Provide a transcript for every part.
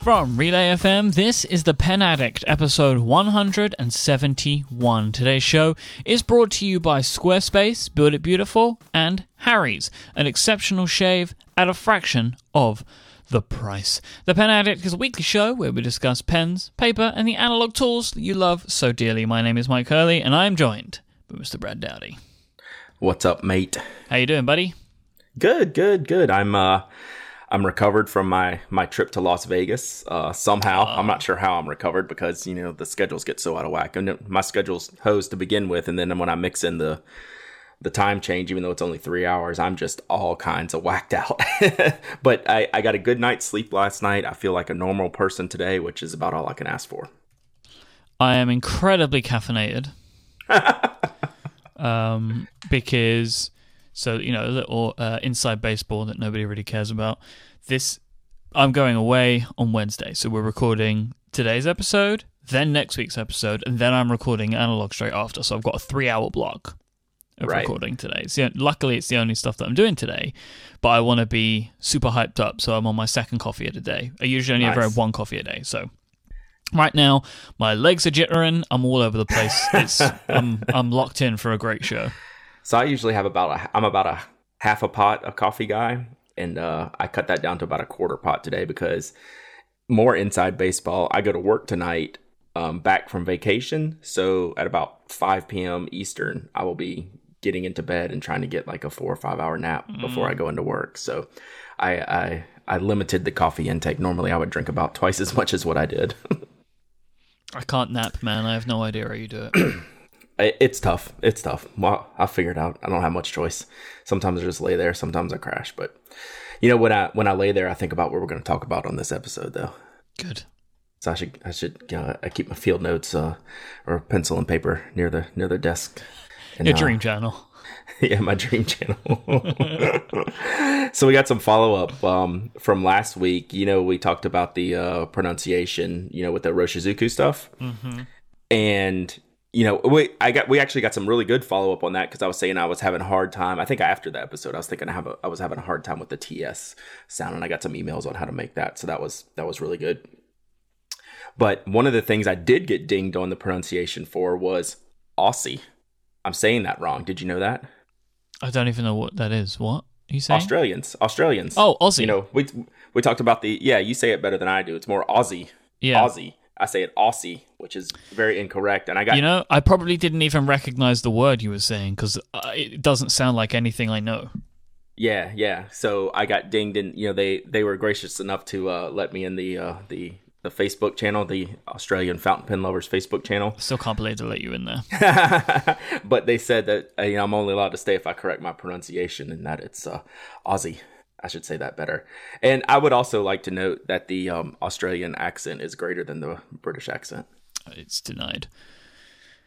From Relay FM, this is The Pen Addict, episode 171. Today's show is brought to you by Squarespace, Build It Beautiful, and Harry's, an exceptional shave at a fraction of the price. The Pen Addict is a weekly show where we discuss pens, paper, and the analog tools that you love so dearly. My name is Mike Hurley, and I am joined by Mr. Brad Dowdy. What's up, mate? How you doing, buddy? Good, good, good. I'm uh I'm recovered from my my trip to Las Vegas. Uh, somehow, uh, I'm not sure how I'm recovered because you know the schedules get so out of whack. And my schedule's hosed to begin with, and then when I mix in the the time change, even though it's only three hours, I'm just all kinds of whacked out. but I, I got a good night's sleep last night. I feel like a normal person today, which is about all I can ask for. I am incredibly caffeinated. um, because so you know, a little uh, inside baseball that nobody really cares about. This, I'm going away on Wednesday, so we're recording today's episode, then next week's episode, and then I'm recording analog straight after. So I've got a three-hour block of right. recording today. So luckily, it's the only stuff that I'm doing today, but I want to be super hyped up, so I'm on my second coffee of the day. I usually only nice. ever have one coffee a day, so. Right now, my legs are jittering. I'm all over the place. It's I'm I'm locked in for a great show. So I usually have about a I'm about a half a pot of coffee guy, and uh, I cut that down to about a quarter pot today because more inside baseball. I go to work tonight, um, back from vacation, so at about 5 p.m. Eastern, I will be getting into bed and trying to get like a four or five hour nap mm. before I go into work. So I, I I limited the coffee intake. Normally, I would drink about twice as much as what I did. I can't nap, man. I have no idea how you do it. it's tough. It's tough. Well, I figured out. I don't have much choice. Sometimes I just lay there. Sometimes I crash. But you know, when I when I lay there, I think about what we're going to talk about on this episode, though. Good. So I should I should uh, I keep my field notes uh, or pencil and paper near the near the desk. And, Your dream uh, channel. yeah, my dream channel. so we got some follow up um, from last week. You know, we talked about the uh, pronunciation. You know, with the Iroshizuku stuff, mm-hmm. and you know, we I got we actually got some really good follow up on that because I was saying I was having a hard time. I think after the episode, I was thinking I have a, I was having a hard time with the TS sound, and I got some emails on how to make that. So that was that was really good. But one of the things I did get dinged on the pronunciation for was Aussie. I'm saying that wrong. Did you know that? I don't even know what that is. What are you saying? Australians. Australians. Oh, Aussie. You know, we we talked about the yeah. You say it better than I do. It's more Aussie. Yeah. Aussie. I say it Aussie, which is very incorrect. And I got you know, I probably didn't even recognize the word you were saying because uh, it doesn't sound like anything I know. Yeah, yeah. So I got dinged, and you know they they were gracious enough to uh, let me in the uh, the the Facebook channel, the Australian Fountain Pen Lovers Facebook channel. Still can't believe they let you in there. but they said that uh, you know I'm only allowed to stay if I correct my pronunciation, and that it's uh, Aussie. I should say that better. And I would also like to note that the um, Australian accent is greater than the British accent. It's denied.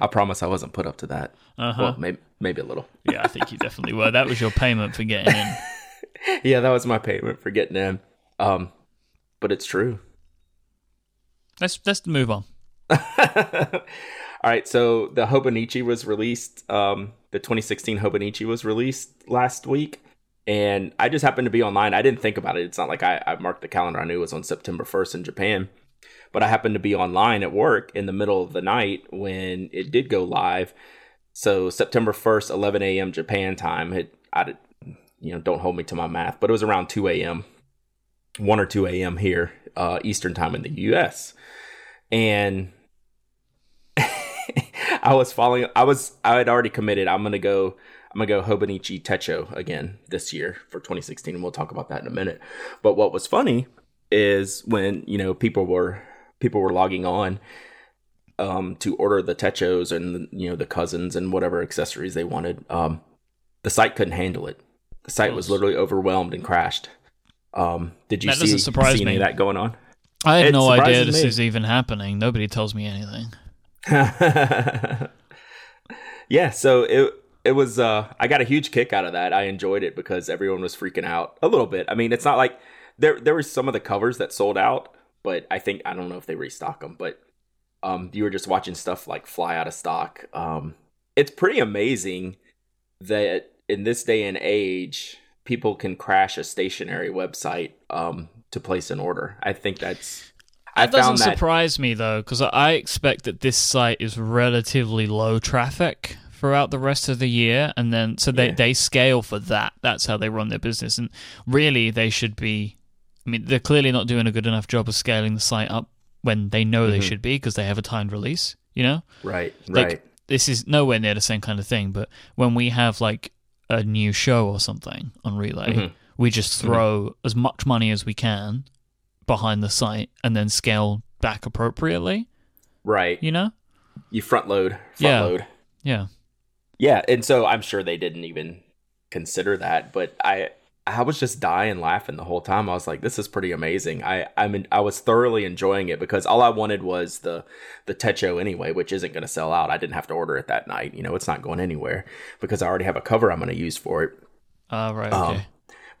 I promise I wasn't put up to that. Uh-huh. Well, maybe, maybe a little. yeah, I think you definitely were. That was your payment for getting in. yeah, that was my payment for getting in. Um, but it's true. Let's let's move on. All right, so the Hobonichi was released. Um, the 2016 Hobonichi was released last week, and I just happened to be online. I didn't think about it. It's not like I, I marked the calendar. I knew it was on September 1st in Japan, but I happened to be online at work in the middle of the night when it did go live. So September 1st, 11 a.m. Japan time. It, I, you know, don't hold me to my math, but it was around 2 a.m., 1 or 2 a.m. here, uh, Eastern time in the U.S. And I was following. I was. I had already committed. I'm gonna go. I'm gonna go Hobonichi Techo again this year for 2016, and we'll talk about that in a minute. But what was funny is when you know people were people were logging on um, to order the techos and you know the cousins and whatever accessories they wanted. Um, the site couldn't handle it. The site was literally overwhelmed and crashed. Um, did you that see, see any of that going on? I had it no idea this me. is even happening. Nobody tells me anything. yeah, so it it was uh I got a huge kick out of that. I enjoyed it because everyone was freaking out a little bit. I mean, it's not like there there were some of the covers that sold out, but I think I don't know if they restock them, but um you were just watching stuff like fly out of stock. Um it's pretty amazing that in this day and age people can crash a stationary website um, to place an order. I think that's. I That doesn't that. surprise me though, because I expect that this site is relatively low traffic throughout the rest of the year, and then so they Yeah. they scale for that. That's how they run their business, and really they should be. I mean, they're clearly not doing a good enough job of scaling the site up when they know they Mhm. should be because they have a timed release. You know, right, like right. this is nowhere near the same kind of thing. But when we have like a new show or something on Relay, Mhm. we just throw as much money as we can behind the site and then scale back appropriately. Right. You know? You front load. Front Yeah. load. Yeah. Yeah, and so I'm sure they didn't even consider that, but I I was just dying laughing the whole time. I was like, "This is pretty amazing." I I mean, I was thoroughly enjoying it because all I wanted was the the Techo anyway, which isn't going to sell out. I didn't have to order it that night. You know, it's not going anywhere because I already have a cover I'm going to use for it. Uh, right. Um, Okay.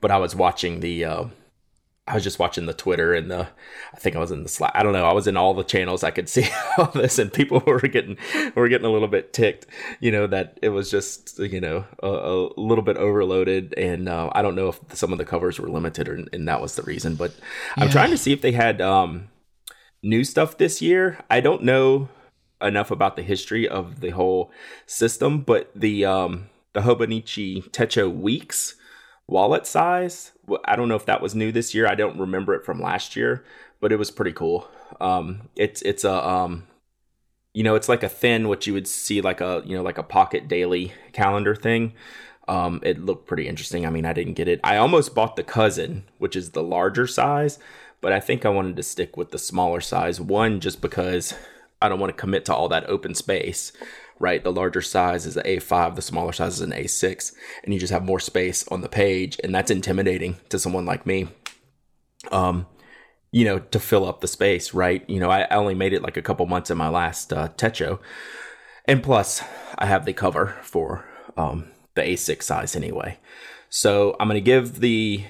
But I was watching the. Uh, I was just watching the Twitter and the, I think I was in the Slack. I don't know. I was in all the channels I could see all this, and people were getting were getting a little bit ticked. You know that it was just you know a, a little bit overloaded, and uh, I don't know if some of the covers were limited, or and that was the reason. But I'm trying to see if they had um, new stuff this year. I don't know enough about the history of the whole system, but the um, the Hobonichi Techo Weeks wallet size. I don't know if that was new this year. I don't remember it from last year, but it was pretty cool. Um, it's it's a um, you know, it's like a thin what you would see like a you know like a pocket daily calendar thing. Um, it looked pretty interesting. I mean, I didn't get it. I almost bought the cousin, which is the larger size, but I think I wanted to stick with the smaller size. One, just because I don't want to commit to all that open space, right? The larger size is an A5, the smaller size is an A6, and you just have more space on the page, and that's intimidating to someone like me. Um, you know, to fill up the space, right? You know, I, I only made it like a couple months in my last uh, Techo, and plus I have the cover for um, the A6 size anyway. So I'm gonna give the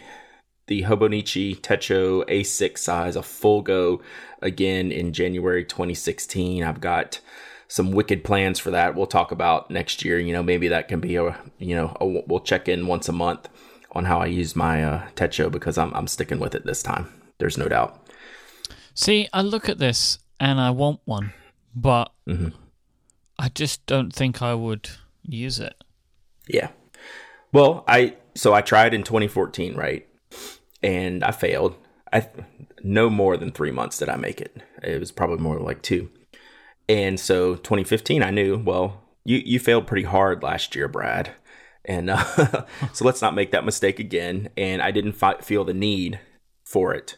the Hobonichi Techo A6 size a full go again in January 2016. I've got some wicked plans for that. We'll talk about next year. You know, maybe that can be a you know a, we'll check in once a month on how I use my uh, Techo because I'm I'm sticking with it this time. There's no doubt. See, I look at this and I want one, but Mhm. I just don't think I would use it. Yeah. Well, I so I tried in 2014, right? And I failed. I no more than 3 months did I make it. It was probably more like 2. And so 2015 I knew, well, you you failed pretty hard last year, Brad. And uh, so let's not make that mistake again. And I didn't fi- feel the need for it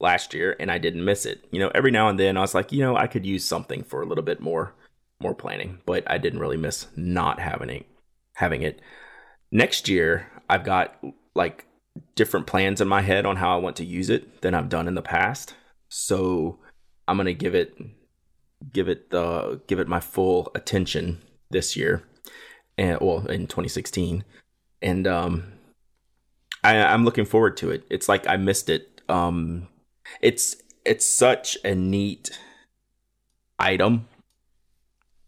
last year and I didn't miss it. You know, every now and then I was like, you know, I could use something for a little bit more more planning, but I didn't really miss not having it having it. Next year, I've got like different plans in my head on how I want to use it than I've done in the past. So I'm gonna give it give it the give it my full attention this year, and well in 2016, and um, I, I'm looking forward to it. It's like I missed it. Um, it's it's such a neat item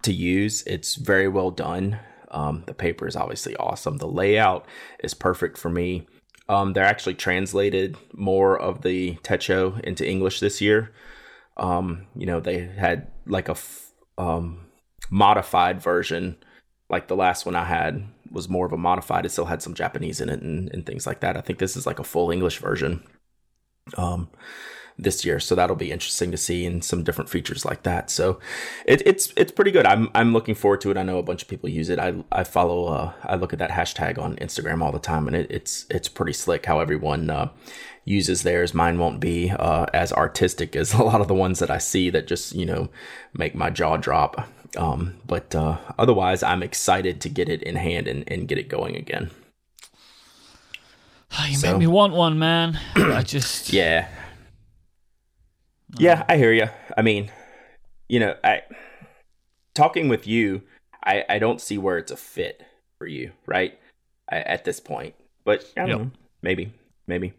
to use. It's very well done. Um, the paper is obviously awesome. The layout is perfect for me. Um, they're actually translated more of the Techo into English this year. Um, you know, they had like a f- um, modified version, like the last one I had was more of a modified. It still had some Japanese in it and, and things like that. I think this is like a full English version. Um, this year, so that'll be interesting to see and some different features like that. So it, it's it's pretty good. I'm I'm looking forward to it. I know a bunch of people use it. I I follow uh, I look at that hashtag on Instagram all the time, and it, it's it's pretty slick how everyone uh, uses theirs. Mine won't be uh, as artistic as a lot of the ones that I see that just you know make my jaw drop. Um, but uh, otherwise, I'm excited to get it in hand and, and get it going again. you So- make me want one, man. I just Yeah. Yeah, I hear you. I mean, you know, I talking with you, I I don't see where it's a fit for you, right? I, at this point. But I don't Yep. know. Maybe. Maybe.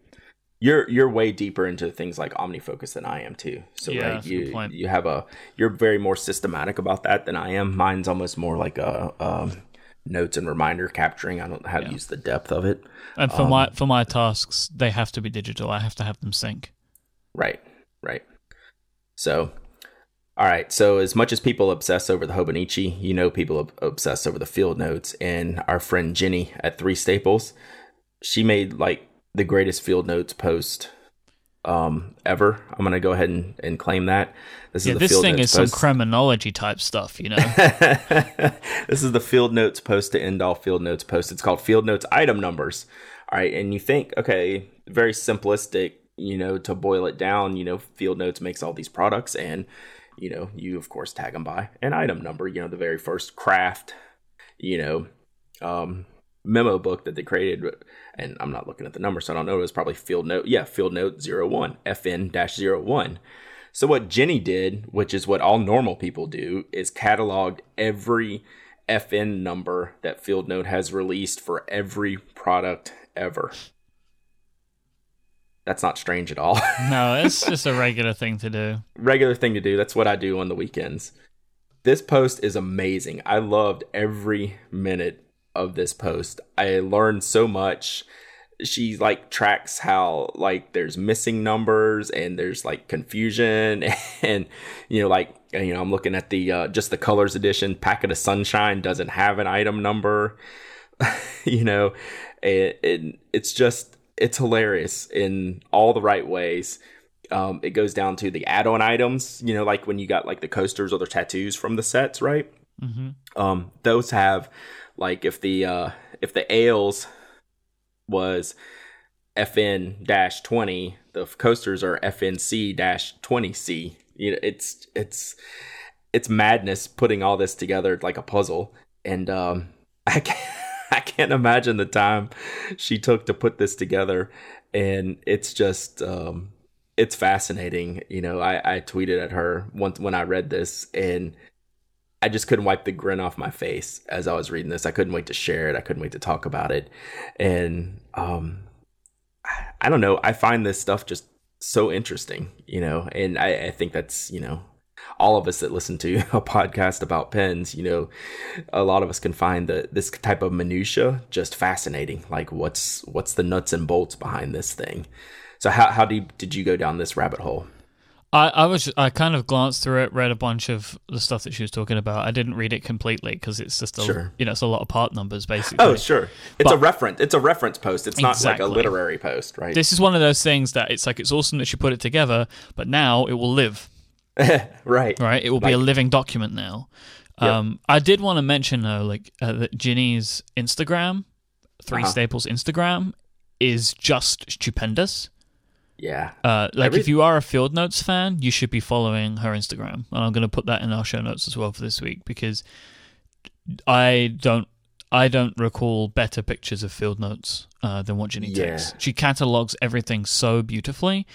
You're you're way deeper into things like OmniFocus than I am too. So Yeah, right, that's a good you you have a you're very more systematic about that than I am. Mine's almost more like a um notes and reminder capturing. I don't know how to Yeah. use the depth of it. And for Um, my for my tasks, they have to be digital. I have to have them sync. Right, right. So, all right. So, as much as people obsess over the Hobonichi, you know, people ob- obsess over the field notes. And our friend Jinnie at Three Staples, she made like the greatest field notes post um, ever. I'm gonna go ahead and, and claim that. This Yeah, is the this thing is some criminology type stuff, you know. this is the field notes post to end all field notes post. It's called field notes item numbers. All right, and you think, okay, very simplistic, you know, to boil it down, you know, field notes makes all these products, and you know, you of course tag them by an item number. You know, the very first craft, you know, um, memo book that they created, and I'm not looking at the number, so I don't know. It was probably field note, yeah, field note zero one, FN dash zero one. So what Jinnie did, which is what all normal people do, is cataloged every FN number that Field Note has released for every product ever. That's not strange at all. no, it's just a regular thing to do. Regular thing to do. That's what I do on the weekends. This post is amazing. I loved every minute of this post. I learned so much. She like tracks how like there's missing numbers and there's like confusion and you know like you know I'm looking at the uh, just the colors edition packet of sunshine doesn't have an item number you know and, and it's just it's hilarious in all the right ways um, it goes down to the add-on items you know like when you got like the coasters or the tattoos from the sets right Mm-hmm. um, those have like if the uh, if the ales was fn dash 20 the coasters are fnc dash 20c you know it's it's it's madness putting all this together like a puzzle. And um i can't i can't imagine the time she took to put this together. And it's just um it's fascinating. You know i i tweeted at her once when i read this and I just couldn't wipe the grin off my face as I was reading this. I couldn't wait to share it. I couldn't wait to talk about it. And um I- don't know, I find this stuff just so interesting, you know, and I, I think that's, you know, all of us that listen to a podcast about pens, you know, a lot of us can find the this type of minutia just fascinating. Like what's what's the nuts and bolts behind this thing? So how how deep did you go down this rabbit hole? I, I was I kind of glanced through it, read a bunch of the stuff that she was talking about. I didn't read it completely because it's just a Sure. you know it's a lot of part numbers basically. Oh, sure. It's a reference. It's a reference post. It's not like a literary post, right? This is one of those things that it's like it's awesome that she put it together, but now it will live. right. right? It will be a living document now. Yep. Um, I did want to mention though, like uh, that Jinnie's Instagram, Three Uh-huh. Staples Instagram, is just stupendous. Yeah. Uh, like if you are a Field Notes fan, you should be following her Instagram, and I'm going to put that in our show notes as well for this week because I don't. I don't recall better pictures of field notes uh, than what Jinnie Yeah. takes. She catalogs everything so beautifully.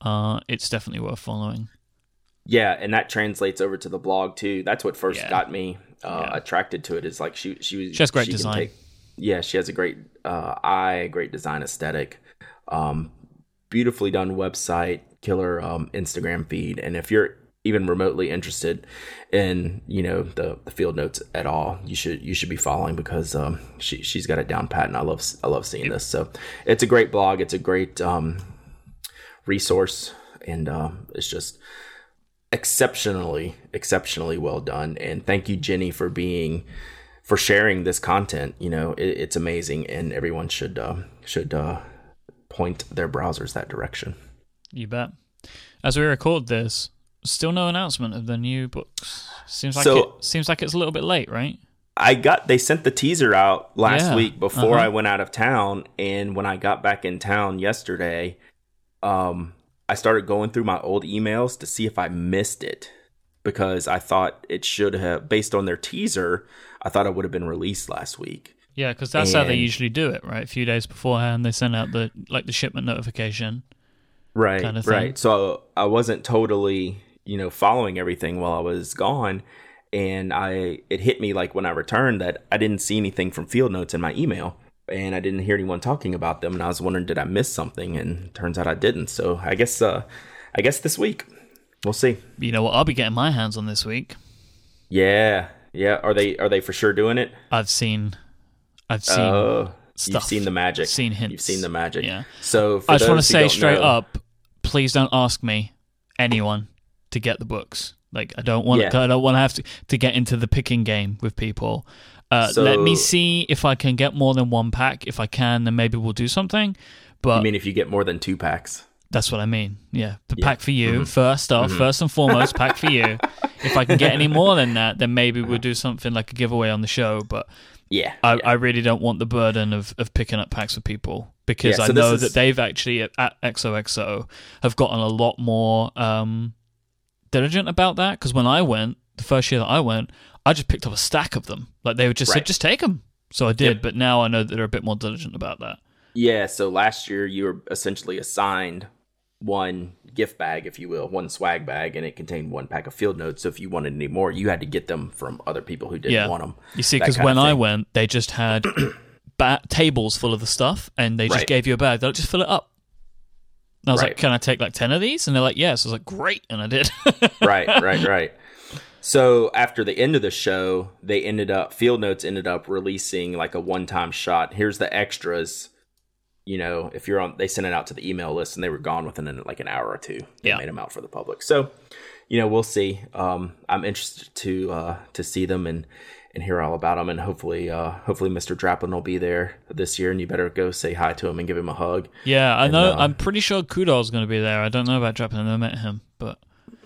Uh, it's definitely worth following. Yeah, and that translates over to the blog too. That's what first Yeah. got me uh, Yeah. attracted to it. Is like she she was She has great can design. yeah, she has a great uh, eye, great design aesthetic, um, beautifully done website, killer um, Instagram feed, and if you're even remotely interested in you know the, the field notes at all, you should you should be following because um, she she's got it down pat, and I love I love seeing this. So it's a great blog. It's a great um, resource, and um, it's just exceptionally exceptionally well done. And thank you, Jinnie, for being for sharing this content. You know, it, it's amazing, and everyone should uh, should uh, point their browsers that direction. You bet. As we record this, still no announcement of the new books. Seems like So- it seems like it's a little bit late, right? I got they sent the teaser out last Yeah, week before uh-huh. I went out of town, and when I got back in town yesterday, um, I started going through my old emails to see if I missed it because I thought it should have, based on their teaser, I thought it would have been released last week. Yeah, because that's how they usually do it, right? A few days beforehand, they send out the like the shipment notification. right kind of right so i wasn't totally you know following everything while i was gone and i it hit me like when i returned that i didn't see anything from field notes in my email and i didn't hear anyone talking about them and i was wondering did i miss something and turns out i didn't so i guess uh i guess this week we'll see You know what? I'll be getting my hands on this week. yeah Yeah, are they are they for sure doing it? I've seen, I've seen Oh, stuff. you've seen the magic. Seen hints. You've seen the magic. Yeah. So for I just want to say straight know- up, please don't ask me, anyone, to get the books. Like I don't want. Yeah. I don't want to have to to get into the picking game with people. Uh, So- let me see if I can get more than one pack. If I can, then maybe we'll do something. But I mean, if you get more than two packs, That's what I mean. Yeah, the Yeah. pack for you Mhm. first off, Mhm. first and foremost, pack for you. If I can get any more than that, then maybe we'll do something like a giveaway on the show. But yeah, I, yeah. I really don't want the burden of, of picking up packs for people because Yeah, I so this know is- that they've actually at, XOXO have gotten a lot more um, diligent about that. Because when I went, the first year that I went, I just picked up a stack of them. Like they would just Right. said, just take them. So I did, Yep. but now I know that they're a bit more diligent about that. yeah. So last year you were essentially assigned one gift bag, if you will, one swag bag, and it contained one pack of field notes. So if you wanted any more, you had to get them from other people who didn't Yeah. want them. You see, because when I went, they just had ba- tables full of the stuff, and they just Right. gave you a bag. They'll just fill it up. And I was Right. like, "Can I take like ten of these?" And they're like, "Yes." I was like, "Great," and I did. right, right, right. So after the end of the show, they ended up Field Notes ended up releasing like a one-time shot. Here's the extras. You know, if you're on, they sent it out to the email list, and they were gone within like an hour or two. They Yeah. made them out for the public. So, you know, we'll see. Um, I'm interested to uh, to see them and and hear all about them, and hopefully, uh, hopefully, Mr. Draplin will be there this year, and you better go say hi to him and give him a hug. yeah, I know. uh, I'm pretty sure Coudal's going to be there. I don't know about Draplin. I never met him, but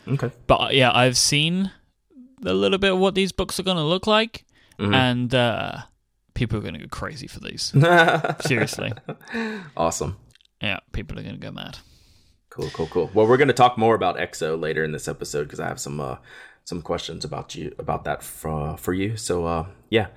Okay. but uh, yeah, I've seen a little bit of what these books are going to look like, Mhm. and uh, people are going to go crazy for these. Seriously, awesome. yeah, people are going to go mad. Cool, cool, cool. Well, we're going to talk more about EXO later in this episode because I have some uh, some questions about you about that for for you. So uh, yeah,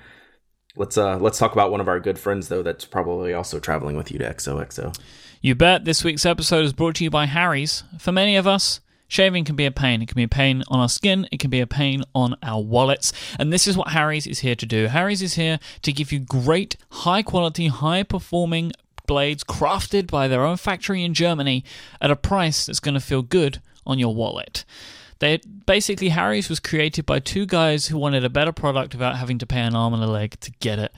let's uh, let's talk about one of our good friends though that's probably also traveling with you to XOXO. You bet. This week's episode is brought to you by Harry's. For many of us, shaving can be a pain. It can be a pain on our skin, it can be a pain on our wallets. And this is what Harry's is here to do. Harry's is here to give you great, high quality, high performing blades crafted by their own factory in Germany at a price that's going to feel good on your wallet. They basically Harry's was created by two guys who wanted a better product without having to pay an arm and a leg to get it.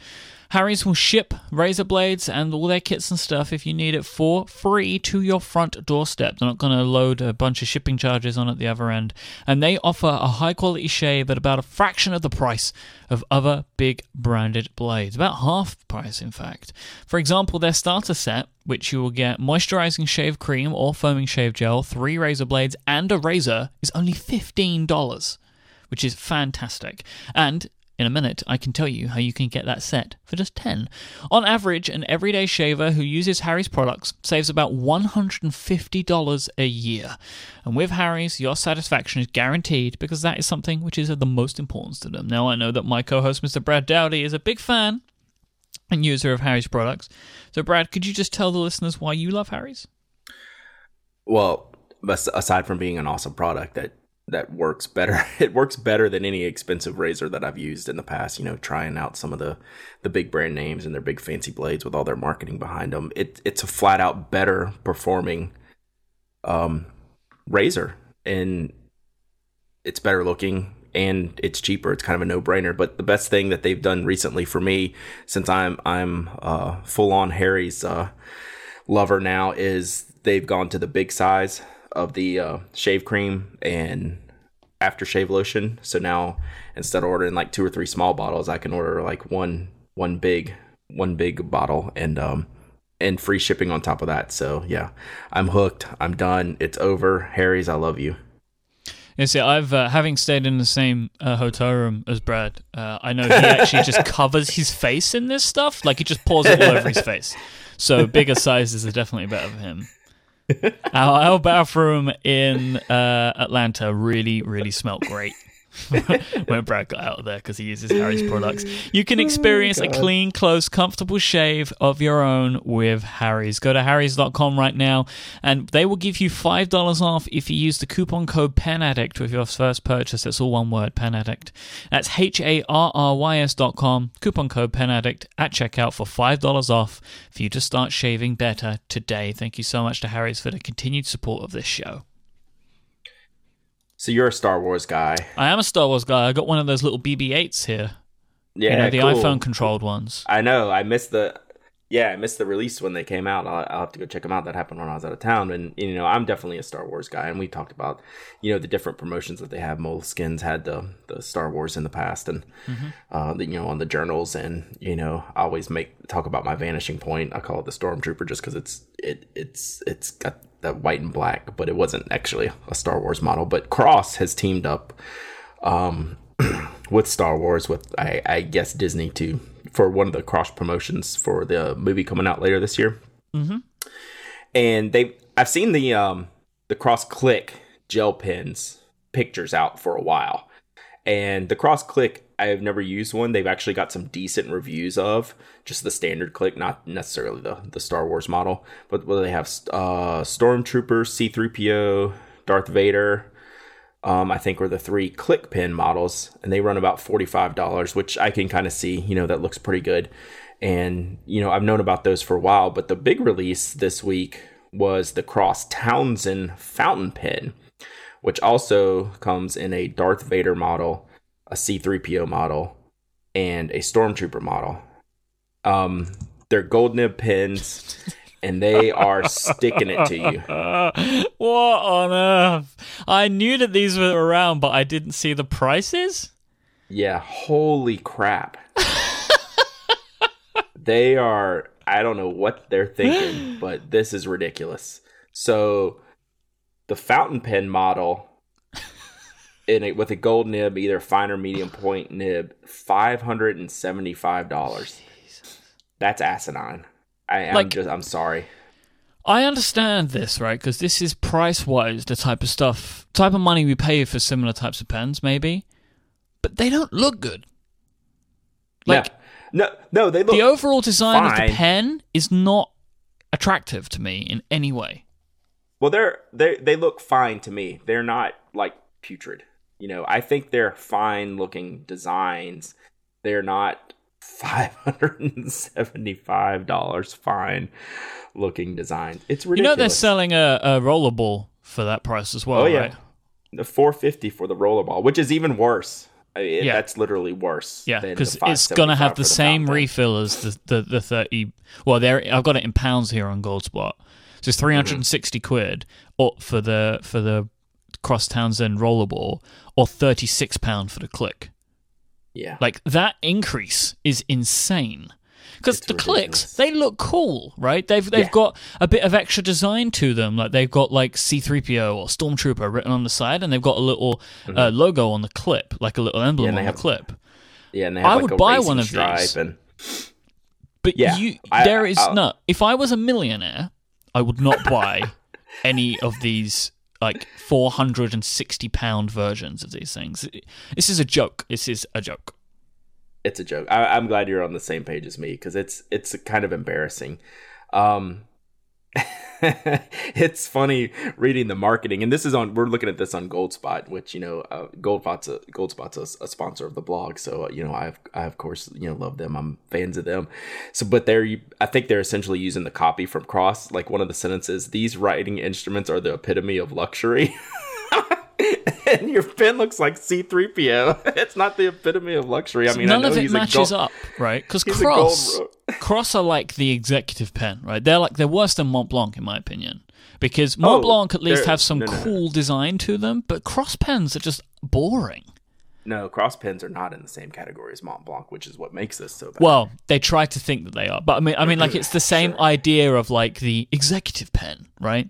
Harry's will ship razor blades and all their kits and stuff if you need it for free to your front doorstep. They're not going to load a bunch of shipping charges on at the other end. And they offer a high quality shave at about a fraction of the price of other big branded blades. About half the price, in fact. For example, their starter set, which you will get moisturizing shave cream or foaming shave gel, three razor blades, and a razor, is only $15 which is fantastic. And in a minute, I can tell you how you can get that set for just 10. On average, an everyday shaver who uses Harry's products saves about $150 a year. And with Harry's, your satisfaction is guaranteed because that is something which is of the most importance to them. Now, I know that my co host, Mr. Brad Dowdy, is a big fan and user of Harry's products. So, Brad, could you just tell the listeners why you love Harry's? Well, aside from being an awesome product that that works better, it works better than any expensive razor that I've used in the past. You know, trying out some of the the big brand names and their big fancy blades with all their marketing behind them. It it's a flat out better performing um razor and it's better looking and it's cheaper. It's kind of a no brainer. But the best thing that they've done recently for me, since I'm I'm uh, full on Harry's uh, lover now, is they've gone to the big size of the uh, shave cream and aftershave lotion. So now instead of ordering like two or three small bottles, I can order like one one big one big bottle and um and free shipping on top of that. So yeah, I'm hooked. I'm done. It's over. Harry's, I love you. Yeah, see, I've uh, having stayed in the same uh, hotel room as Brad. Uh, I know he actually just covers his face in this stuff, like he just pours it all over his face. So bigger sizes are definitely better for him. Our, our bathroom in uh, Atlanta really, really smelt great. when Brad got out of there because he uses Harry's products. You can experience a oh, clean, close, comfortable shave of your own with Harry's. Go to harrys.com right now and they will give you $5 off if you use the coupon code PENADDICT with your first purchase. That's all one word, PENADDICT. That's H A R R Y S dot com, coupon code PENADDICT at checkout for $5 off for you to start shaving better today. Thank you so much to Harry's for the continued support of this show. So you're a Star Wars guy. I am a Star Wars guy. I got one of those little BB-8s here. Yeah, you know, the cool. iPhone controlled ones. I know. I missed the. Yeah, I missed the release when they came out. I'll, I'll have to go check them out. That happened when I was out of town, and you know, I'm definitely a Star Wars guy. And we talked about, you know, the different promotions that they have. Moleskins had the the Star Wars in the past, and uh, the, you know, on the journals, and you know, I always make talk about my vanishing point. I call it the Stormtrooper just because it's it it's it's got that white and black, but it wasn't actually a Star Wars model. But Cross has teamed up um, with Star Wars, with I, I guess Disney too, for one of the cross promotions for the movie coming out later this year. Mm-hmm. And they, I've seen the um, the cross click gel pens pictures out for a while, and the cross click I've never used one. They've actually got some decent reviews of just the standard click, not necessarily the the Star Wars model, but what they have? Uh, Stormtrooper, C3PO, Darth Vader um, I think are the three click pin models, and they run about forty five dollars, which I can kind of see. You know, that looks pretty good. And you know, I've known about those for a while, but the big release this week was the Cross Townsend fountain pen, which also comes in a Darth Vader model, a C3PO model, and a Stormtrooper model. Um, they're gold nib pins. and they are sticking it to you. what on earth? I knew that these were around, but I didn't see the prices. Yeah, holy crap. they are I don't know what they're thinking, but this is ridiculous. So the fountain pen model in it with a gold nib, either fine or medium point nib, five hundred and seventy five dollars. That's asinine. I, am Like- just I'm sorry. I understand this, right? Because this is price wise the type of stuff, type of money we pay for similar types of pens, maybe. But they don't look good. Like no, no, no, they look the overall design of the pen is not attractive to me in any way. Well, they're they they look fine to me. They're not like putrid. You know, I think they're fine looking designs. They're not five hundred and seventy five dollars fine looking designs. It's You know they're selling a, a rollerball for that price as well, Oh yeah, right? the four fifty for the rollerball, which is even worse. I mean, Yeah. that's literally worse. Yeah, because it's gonna have 575 the same fountain pen. refill as the, the the thirty. Well, there I've got it in pounds here on Goldspot. So it's three hundred and sixty quid or for the for the Cross Townsend rollerball, or thirty six pound for the click. Yeah, Like that increase is insane. Because the clicks, they look cool, right? They've they've Yeah. got a bit of extra design to them. Like they've got like C3PO or Stormtrooper written on the side, and they've got a little uh, logo on the clip, like a little emblem Mm-hmm. on they the clip. yeah, and they have I like would buy one of these. and But Yeah, you, I- there is I'll- no. If I was a millionaire, I would not buy any of these like four hundred and sixty pound versions of these things. This is a joke. This is a joke. it's a joke. I, I'm glad you're on the same page as me because it's it's kind of embarrassing. Um, it's funny reading the marketing, and this is on. We're looking at this on Goldspot, which you know, uh, Goldspot's a, Goldspot's a, a sponsor of the blog, so uh, you know, I I of course you know love them. I'm fans of them. So, but they're I think they're essentially using the copy from Cross. Like one of the sentences: "These writing instruments are the epitome of luxury." and your pen looks like C3PO. It's not the epitome of luxury. I mean, None I know of it he's matches gold, up, right? Because he's a gold Cross, Cross are like the executive pen, right? They're like they're worse than Mont Blanc in my opinion, because Mont Oh, Blanc at least have some no, no, no. cool design to them, but Cross pens are just boring. No, cross pens are not in the same category as Mont Blanc, which is what makes this so bad. Well, they try to think that they are, but I mean, I mean, like it's the same idea of like the executive pen, right?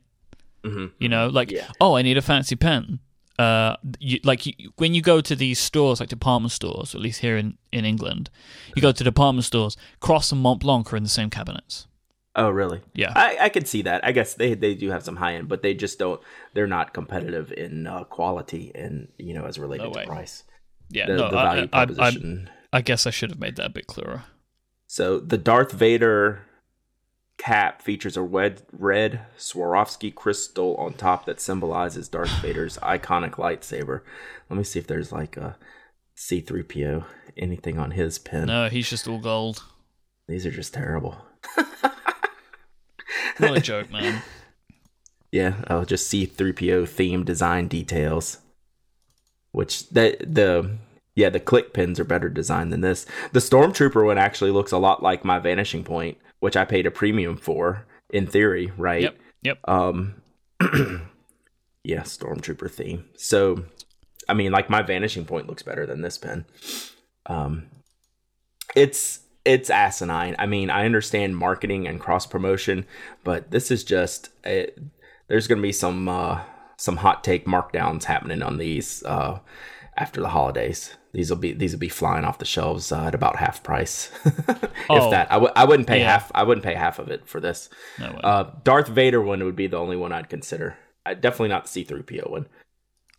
Mhm. You know, like Yeah. oh, I need a fancy pen. Uh, you, like you, when you go to these stores, like department stores, at least here in in England, you go to department stores. Cross and Mont Blanc are in the same cabinets. oh, really? Yeah. I, I could see that. I guess they they do have some high end, but they just don't. They're not competitive in uh, quality and you know as related No to price. Yeah, The, no, the I- value I, I. I guess I should have made that a bit clearer. So the Darth Vader cap features a red red Swarovski crystal on top that symbolizes Darth Vader's iconic lightsaber. Let me see if there's like a C3PO anything on his pen. No, he's just all gold. These are just terrible. Not a joke, man. Yeah, I'll just C3PO theme design details. which the the yeah the click pins are better designed than this. The Stormtrooper one actually looks a lot like my Vanishing Point, which I paid a premium for in theory, right? Yep. Yep. Um, yeah, Stormtrooper theme. So, I mean, like my Vanishing Point looks better than this pen. Um, it's it's asinine. I mean, I understand marketing and cross promotion, but this is just a, there's going to be some uh, some hot take markdowns happening on these uh, after the holidays. These will be these will be flying off the shelves uh, at about half price, if Oh. that. I w- I wouldn't pay Yeah. half. I wouldn't pay half of it for this. No. Uh, Darth Vader one would be the only one I'd consider. I, definitely not the C three PO one.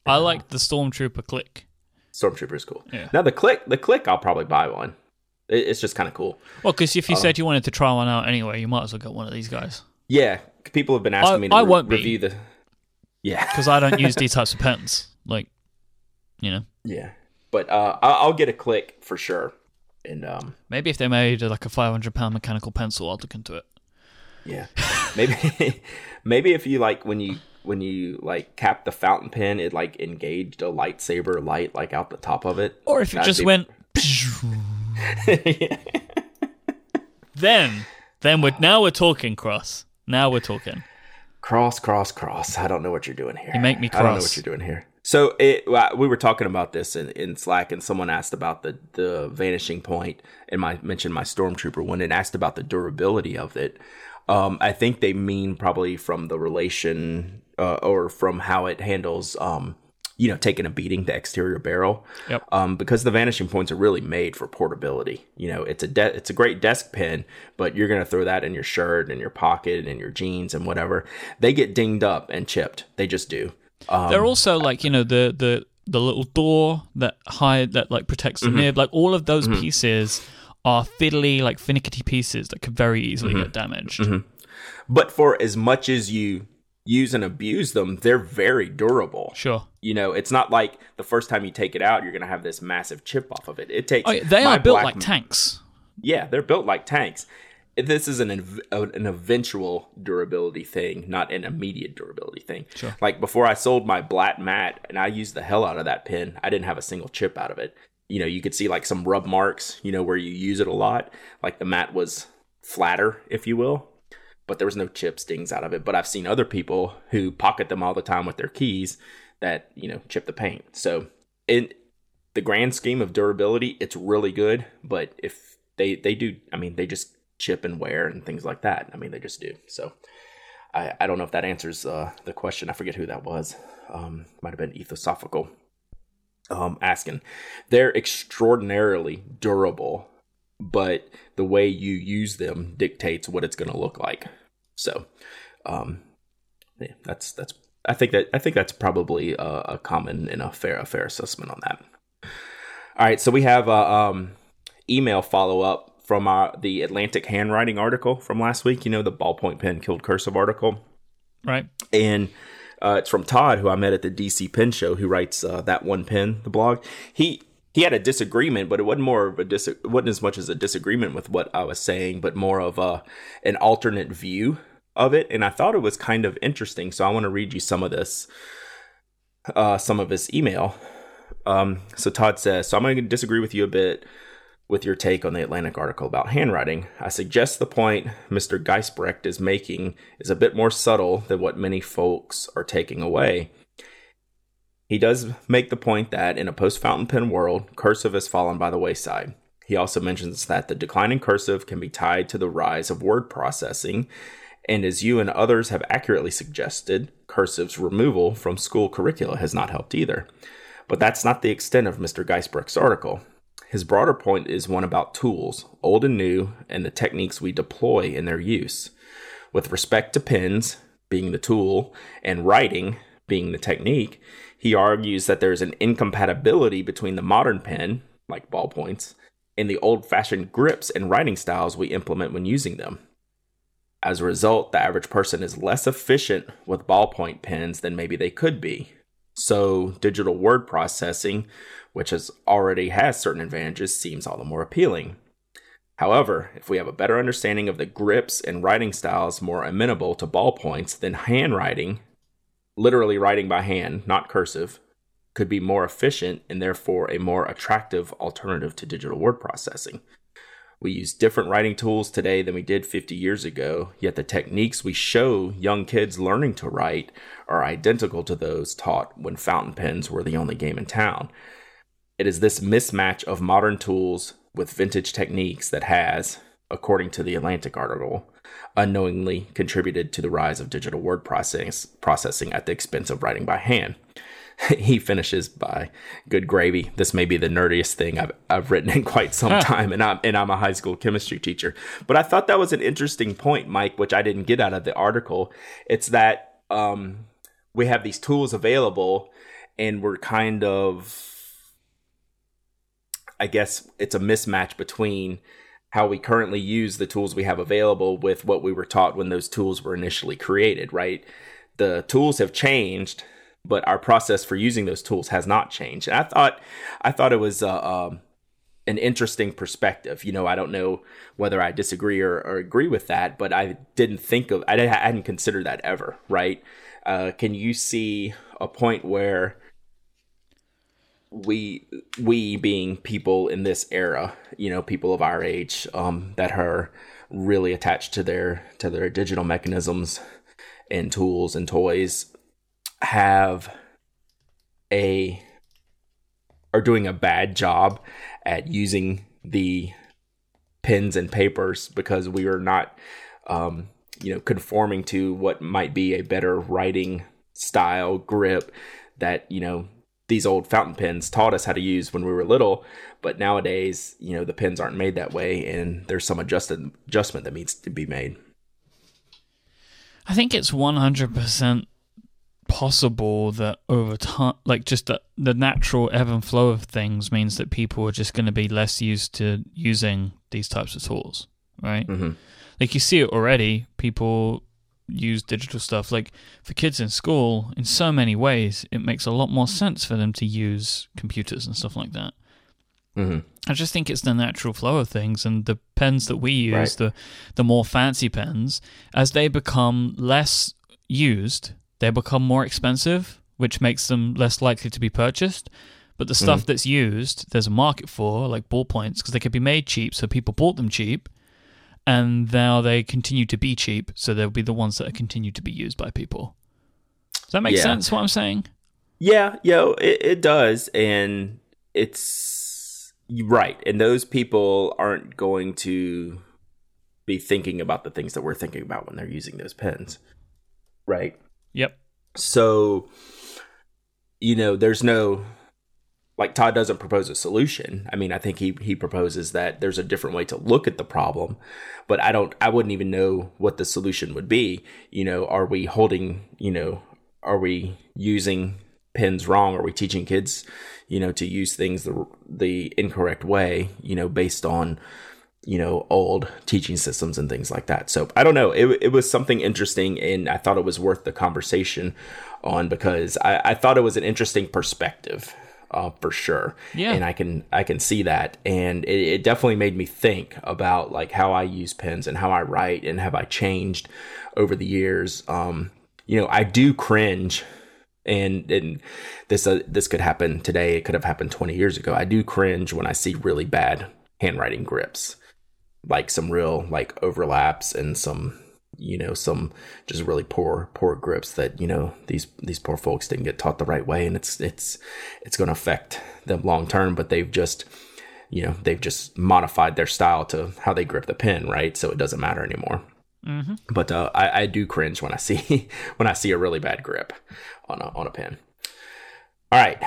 I like the Stormtrooper click. Stormtrooper is cool. Yeah. Now the click, the click, I'll probably buy one. It, it's just kind of cool. Well, because if you Oh. said you wanted to try one out anyway, you might as well get one of these guys. Yeah, people have been asking I- me to I re- won't be. review the. Yeah, Because I don't use these types of pens. Like, you know, yeah, but uh, I'll, I'll get a click for sure, and um, maybe if they made like a 500 pound mechanical pencil, I'll look into it. yeah, maybe maybe if you like when you when you like cap the fountain pen, it like engaged a lightsaber light like out the top of it, Or if it just be- went, then, then we're now we're talking cross. Now we're talking. cross, cross, cross. I don't know what you're doing here. You make me cross. I don't know what you're doing here. So it, we were talking about this in, in Slack, and someone asked about the the vanishing point, and my mentioned my stormtrooper one, and asked about the durability of it. Um, I think they mean probably from the relation uh, or from how it handles, um, you know, taking a beating the exterior barrel. Yep. Um, because the vanishing points are really made for portability. You know, it's a de- it's a great desk pen, but you're gonna throw that in your shirt and your pocket and your jeans and whatever. They get dinged up and chipped. They just do. Um, They're also like you know the the the little door that hide that like protects the Mm-hmm. nib. Like all of those pieces are fiddly, like finicky pieces that could very easily Mm-hmm. get damaged. but for as much as you use and abuse them, they're very durable. Sure. You know, it's not like the first time you take it out, you're gonna have this massive chip off of it. It takes. Oh, they are built black- like tanks. Yeah, they're built like tanks. This is an an eventual durability thing, not an immediate durability thing. Sure. Like before, I sold my black matte, and I used the hell out of that pen. I didn't have a single chip out of it. You know, you could see like some rub marks. You know, where you use it a lot. Like the mat was flatter, if you will, but there was no chip stings out of it. But I've seen other people who pocket them all the time with their keys that you know chip the paint. So in the grand scheme of durability, it's really good. But if they they do, I mean, they just chip and wear and things like that. I mean, they just do. So I I don't know if that answers uh, the question. I forget who that was. Um, might have been ethosophical. Um, asking, they're extraordinarily durable, but the way you use them dictates what it's going to look like. So, um, yeah, that's that's. I think that I think that's probably a, a common and a fair a fair assessment on that. All right, so we have a um, email follow up from uh, the Atlantic handwriting article from last week. You know, the ballpoint pen killed cursive article, Right. and uh, it's from Todd, who I met at the DC Pen Show, who writes uh, that one pen, the blog. He he had a disagreement, but it wasn't more of a dis- wasn't as much as a disagreement with what I was saying, but more of a an alternate view of it, and I thought it was kind of interesting. So I want to read you some of this, uh, some of his email. Um, so Todd says, so I'm going to disagree with you a bit with your take on the Atlantic article about handwriting. I suggest the point Mr. Geisbrecht is making is a bit more subtle than what many folks are taking away. He does make the point that in a post fountain pen world, cursive has fallen by the wayside. He also mentions that the decline in cursive can be tied to the rise of word processing, and as you and others have accurately suggested, cursive's removal from school curricula has not helped either. But that's not the extent of Mr. Geisbrecht's article. His broader point is one about tools, old and new, and the techniques we deploy in their use. With respect to pens, being the tool, and writing, being the technique, he argues that there is an incompatibility between the modern pen, like ballpoints, and the old fashioned grips and writing styles we implement when using them. As a result, the average person is less efficient with ballpoint pens than maybe they could be. So, digital word processing, which has already has certain advantages, seems all the more appealing. However, if we have a better understanding of the grips and writing styles more amenable to ballpoints than handwriting, literally writing by hand, not cursive, could be more efficient and therefore a more attractive alternative to digital word processing. We use different writing tools today than we did 50 years ago, yet the techniques we show young kids learning to write are identical to those taught when fountain pens were the only game in town. It is this mismatch of modern tools with vintage techniques that has, according to the Atlantic article, unknowingly contributed to the rise of digital word processing at the expense of writing by hand. he finishes by good gravy. This may be the nerdiest thing I've, I've written in quite some time, and I'm and I'm a high school chemistry teacher. But I thought that was an interesting point, Mike, which I didn't get out of the article. It's that um, we have these tools available, and we're kind of, I guess, it's a mismatch between how we currently use the tools we have available with what we were taught when those tools were initially created. Right, the tools have changed but our process for using those tools has not changed. And I thought, I thought it was uh, uh, an interesting perspective. You know, I don't know whether I disagree or, or agree with that, but I didn't think of, I hadn't considered that ever. Right? Uh, can you see a point where we we being people in this era you know people of our age um that are really attached to their to their digital mechanisms and tools and toys have a are doing a bad job at using the pens and papers because we are not um, you know conforming to what might be a better writing style grip that you know these old fountain pens taught us how to use when we were little. But nowadays you know the pens aren't made that way and there's some adjusted adjustment that needs to be made. I think it's 100% possible that over time, like just the, the natural ebb and flow of things means that people are just going to be less used to using these types of tools, right? Mm-hmm. Like you see it already. People use digital stuff. Like for kids in school, in so many ways, it makes a lot more sense for them to use computers and stuff like that. Mm-hmm. I just think it's the natural flow of things, and the pens that we use, right. the the more fancy pens, as they become less used, they become more expensive, which makes them less likely to be purchased. But the stuff mm. that's used, there's a market for, like ballpoints, because they could be made cheap, so people bought them cheap, and now they continue to be cheap, so they'll be the ones that are continue to be used by people. Does that make yeah. sense? What I'm saying? Yeah, yeah, it, it does, and it's right. And those people aren't going to be thinking about the things that we're thinking about when they're using those pens, right? Yep. So, you know, there's no like Todd doesn't propose a solution. I mean, I think he he proposes that there's a different way to look at the problem, but I don't I wouldn't even know what the solution would be. You know, are we holding, you know, are we using pens wrong? Are we teaching kids, you know, to use things the the incorrect way, you know, based on you know old teaching systems and things like that. So i don't know. It, it was something interesting and i thought it was worth the conversation on because i, I thought it was an interesting perspective uh, for sure. Yeah. And i can i can see that. And it, it definitely made me think about like how i use pens and how i write and have i changed over the years. Um you know i do cringe and and this uh, this could happen today. It could have happened 20 years ago. I do cringe when i see really bad handwriting grips like some real like overlaps and some you know some just really poor poor grips that you know these these poor folks didn't get taught the right way. And it's it's it's going to affect them long term but they've just you know they've just modified their style to how they grip the pen right? So it doesn't matter anymore. Mm-hmm. but uh, I, I do cringe when i see when i see a really bad grip on a, on a pen all right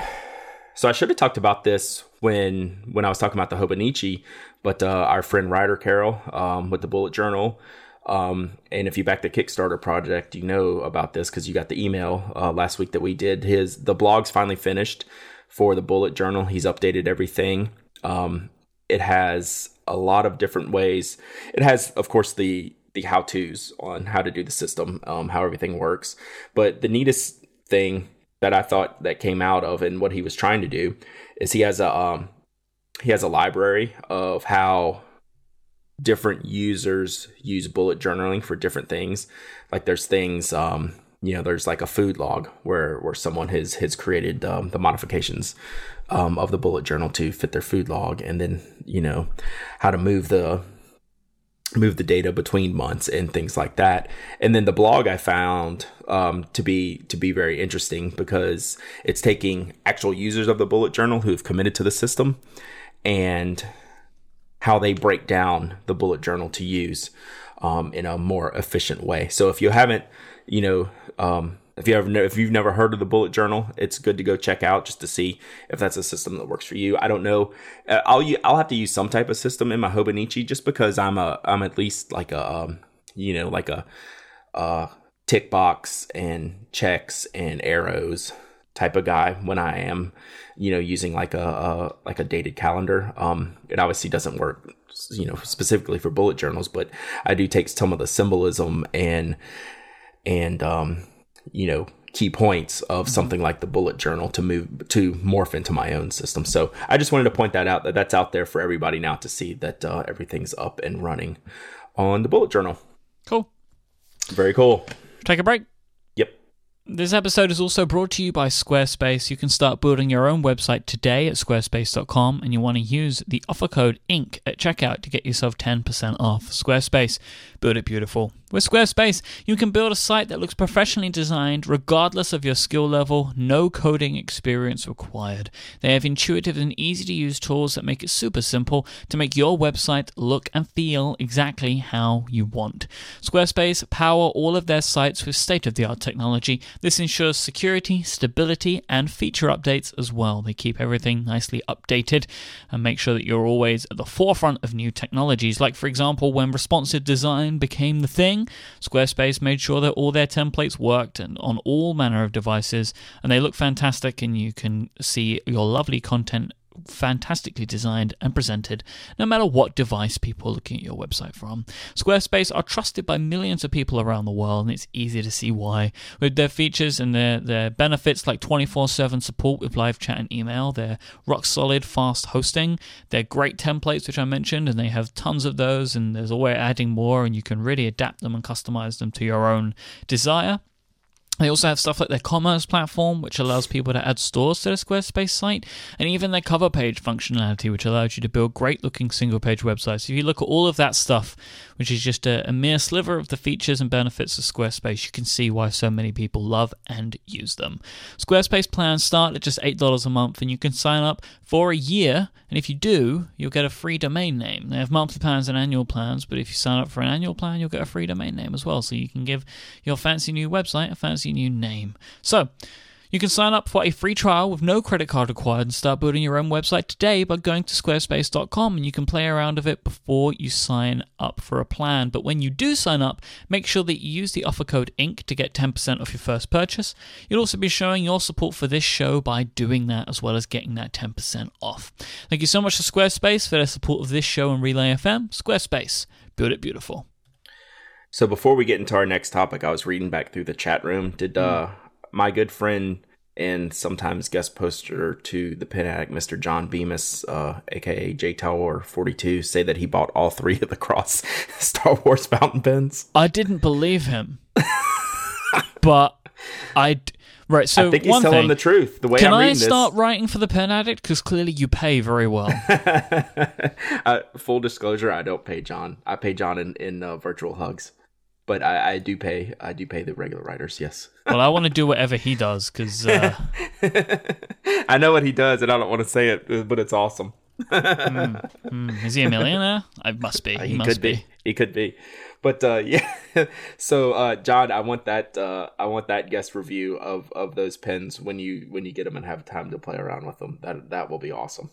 so i should have talked about this when when i was talking about the hobonichi but uh, our friend Ryder Carroll um, with the Bullet Journal. Um, and if you back the Kickstarter project, you know about this because you got the email uh, last week that we did. His the blog's finally finished for the Bullet Journal. He's updated everything. Um, it has a lot of different ways. It has, of course, the the how tos on how to do the system, um, how everything works. But the neatest thing that I thought that came out of and what he was trying to do is he has a um, he has a library of how different users use bullet journaling for different things. Like there's things um, you know, there's like a food log where where someone has has created um, the modifications um, of the bullet journal to fit their food log, and then you know how to move the move the data between months and things like that. And then the blog I found um, to be to be very interesting because it's taking actual users of the bullet journal who've committed to the system and how they break down the bullet journal to use um, in a more efficient way. So if you haven't, you know, um, if you ever if you've never heard of the bullet journal, it's good to go check out just to see if that's a system that works for you. I don't know. Uh, I'll I'll have to use some type of system in my Hobonichi just because I'm a I'm at least like a um, you know like a uh, tick box and checks and arrows type of guy when I am you know using like a, a like a dated calendar. Um, it obviously doesn't work you know specifically for bullet journals, but I do take some of the symbolism and and um you know key points of mm-hmm. something like the bullet journal to move to morph into my own system. So I just wanted to point that out that that's out there for everybody now to see that uh, everything's up and running on the bullet journal. Cool. Very cool. Take a break. Yep. This episode is also brought to you by Squarespace. You can start building your own website today at squarespace.com and you want to use the offer code INK at checkout to get yourself 10% off. Squarespace, build it beautiful. With Squarespace, you can build a site that looks professionally designed regardless of your skill level, no coding experience required. They have intuitive and easy to use tools that make it super simple to make your website look and feel exactly how you want. Squarespace power all of their sites with state of the art technology. This ensures security, stability, and feature updates as well. They keep everything nicely updated and make sure that you're always at the forefront of new technologies. Like, for example, when responsive design became the thing, Squarespace made sure that all their templates worked and on all manner of devices, and they look fantastic, and you can see your lovely content fantastically designed and presented, no matter what device people are looking at your website from. Squarespace are trusted by millions of people around the world, and it's easy to see why. With their features and their, their benefits like 24 7 support with live chat and email, their rock solid fast hosting, their great templates, which I mentioned, and they have tons of those, and there's always adding more, and you can really adapt them and customize them to your own desire. They also have stuff like their commerce platform, which allows people to add stores to the Squarespace site, and even their cover page functionality, which allows you to build great looking single page websites. If you look at all of that stuff, which is just a, a, mere sliver of the features and benefits of Squarespace, you can see why so many people love and use them. Squarespace plans start at just $8 a month, and you can sign up for a year, and if you do, you'll get a free domain name. They have monthly plans and annual plans, but if you sign up for an annual plan, you'll get a free domain name as well, so you can give your fancy new website a fancy new name. So, you can sign up for a free trial with no credit card required and start building your own website today by going to squarespace.com and you can play around with it before you sign up for a plan. But when you do sign up, make sure that you use the offer code INK to get 10% off your first purchase. You'll also be showing your support for this show by doing that as well as getting that 10% off. Thank you so much to Squarespace for their support of this show and Relay FM. Squarespace, build it beautiful. So before we get into our next topic, I was reading back through the chat room. Did uh, my good friend and sometimes guest poster to the Pen Addict, Mr. John Bemis, uh, aka J Tower 42, say that he bought all three of the Cross Star Wars fountain pens? I didn't believe him, but I. Right, so I think he's telling thing, the truth. The way can I start this... writing for the Pen Addict? Because clearly you pay very well. uh, full disclosure: I don't pay John. I pay John in in uh, virtual hugs but I, I, do pay I do pay the regular writers. Yes. well, I want to do whatever he does because uh... I know what he does, and I don't want to say it, but it's awesome. mm, mm. Is he a millionaire? I must be. Uh, he, he must could be. be. He could be. But uh, yeah, so uh, John, I want that uh, I want that guest review of, of those pens when you when you get them and have time to play around with them. That that will be awesome.